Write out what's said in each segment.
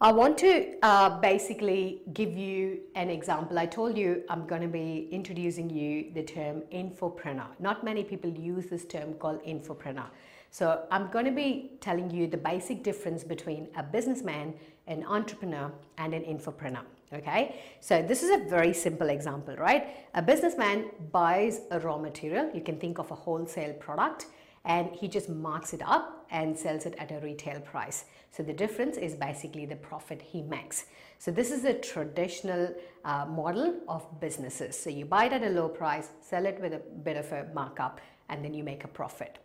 I want to uh, basically give you an example. I told you I'm going to be introducing you the term infopreneur. Not many people use this term called infopreneur. So I'm going to be telling you the basic difference between a businessman, an entrepreneur, and an infopreneur. Okay, so this is a very simple example, right? A businessman buys a raw material. You can think of a wholesale product and he just marks it up and sells it at a retail price. So the difference is basically the profit he makes. So this is a traditional uh, model of businesses. So you buy it at a low price, sell it with a bit of a markup, and then you make a profit.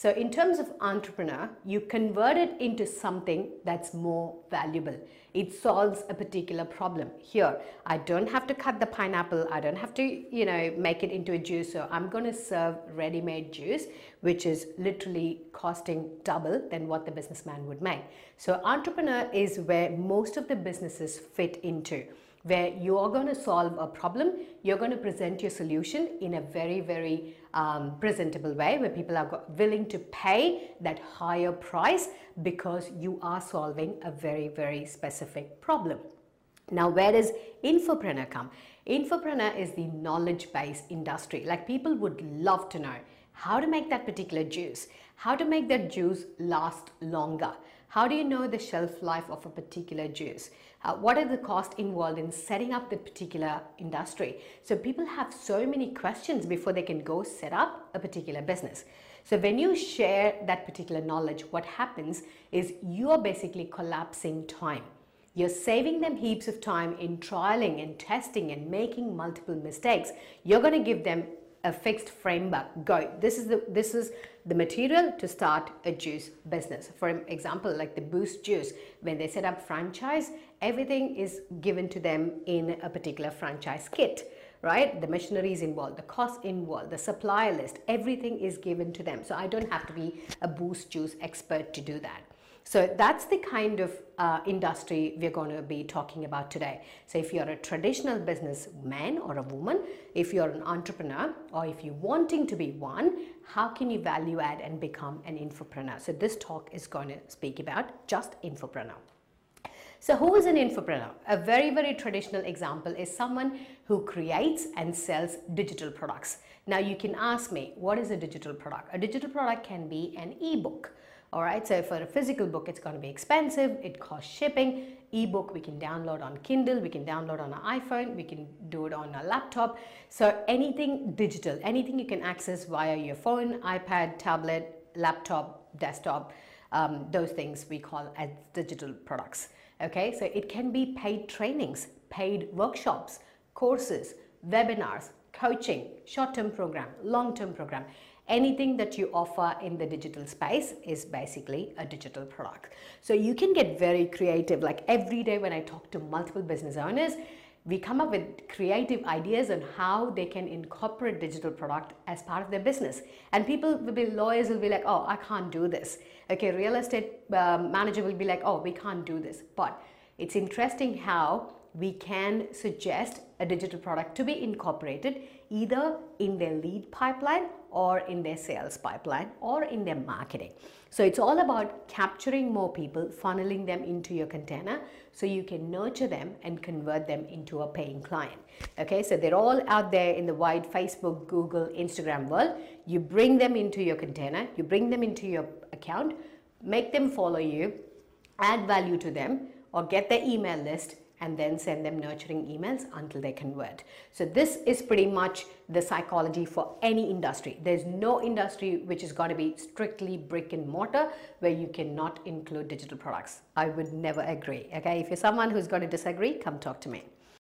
So in terms of entrepreneur, you convert it into something that's more valuable. It solves a particular problem. Here, I don't have to cut the pineapple. I don't have to, you know, make it into a juice. So I'm going to serve ready-made juice, which is literally costing double than what the businessman would make. So entrepreneur is where most of the businesses fit into where you are going to solve a problem, you're going to present your solution in a very, very um, presentable way where people are willing to pay that higher price because you are solving a very, very specific problem. Now, where does infopreneur come? Infopreneur is the knowledge-based industry. Like people would love to know how to make that particular juice, how to make that juice last longer, how do you know the shelf life of a particular juice? Uh, what are the costs involved in setting up the particular industry? So people have so many questions before they can go set up a particular business. So when you share that particular knowledge, what happens is you are basically collapsing time. You're saving them heaps of time in trialing and testing and making multiple mistakes. You're going to give them a fixed framework. Go. This is the this is the material to start a juice business. For example, like the Boost Juice, when they set up franchise, everything is given to them in a particular franchise kit right? The machineries involved, the cost involved, the supplier list, everything is given to them. So I don't have to be a Boost Juice expert to do that. So that's the kind of uh, industry we're going to be talking about today. So if you're a traditional businessman or a woman, if you're an entrepreneur, or if you're wanting to be one, how can you value add and become an infopreneur? So this talk is going to speak about just infopreneur. So who is an infopreneur? A very, very traditional example is someone who creates and sells digital products. Now you can ask me, what is a digital product? A digital product can be an ebook all right, so for a physical book, it's going to be expensive. It costs shipping. Ebook we can download on Kindle, we can download on an iPhone, we can do it on a laptop. So anything digital, anything you can access via your phone, iPad, tablet, laptop, desktop, um, those things we call as digital products. Okay, so it can be paid trainings, paid workshops, courses, webinars, coaching, short-term program, long-term program anything that you offer in the digital space is basically a digital product. So you can get very creative. Like every day when I talk to multiple business owners, we come up with creative ideas on how they can incorporate digital product as part of their business. And people will be lawyers will be like, oh, I can't do this. Okay, real estate um, manager will be like, oh, we can't do this. But it's interesting how we can suggest a digital product to be incorporated either in their lead pipeline or in their sales pipeline or in their marketing. So it's all about capturing more people, funneling them into your container so you can nurture them and convert them into a paying client. Okay, so they're all out there in the wide Facebook, Google, Instagram world. You bring them into your container, you bring them into your account, make them follow you, add value to them, or get their email list and then send them nurturing emails until they convert. So this is pretty much the psychology for any industry. There's no industry which is going to be strictly brick and mortar where you cannot include digital products. I would never agree. Okay, if you're someone who's going to disagree, come talk to me.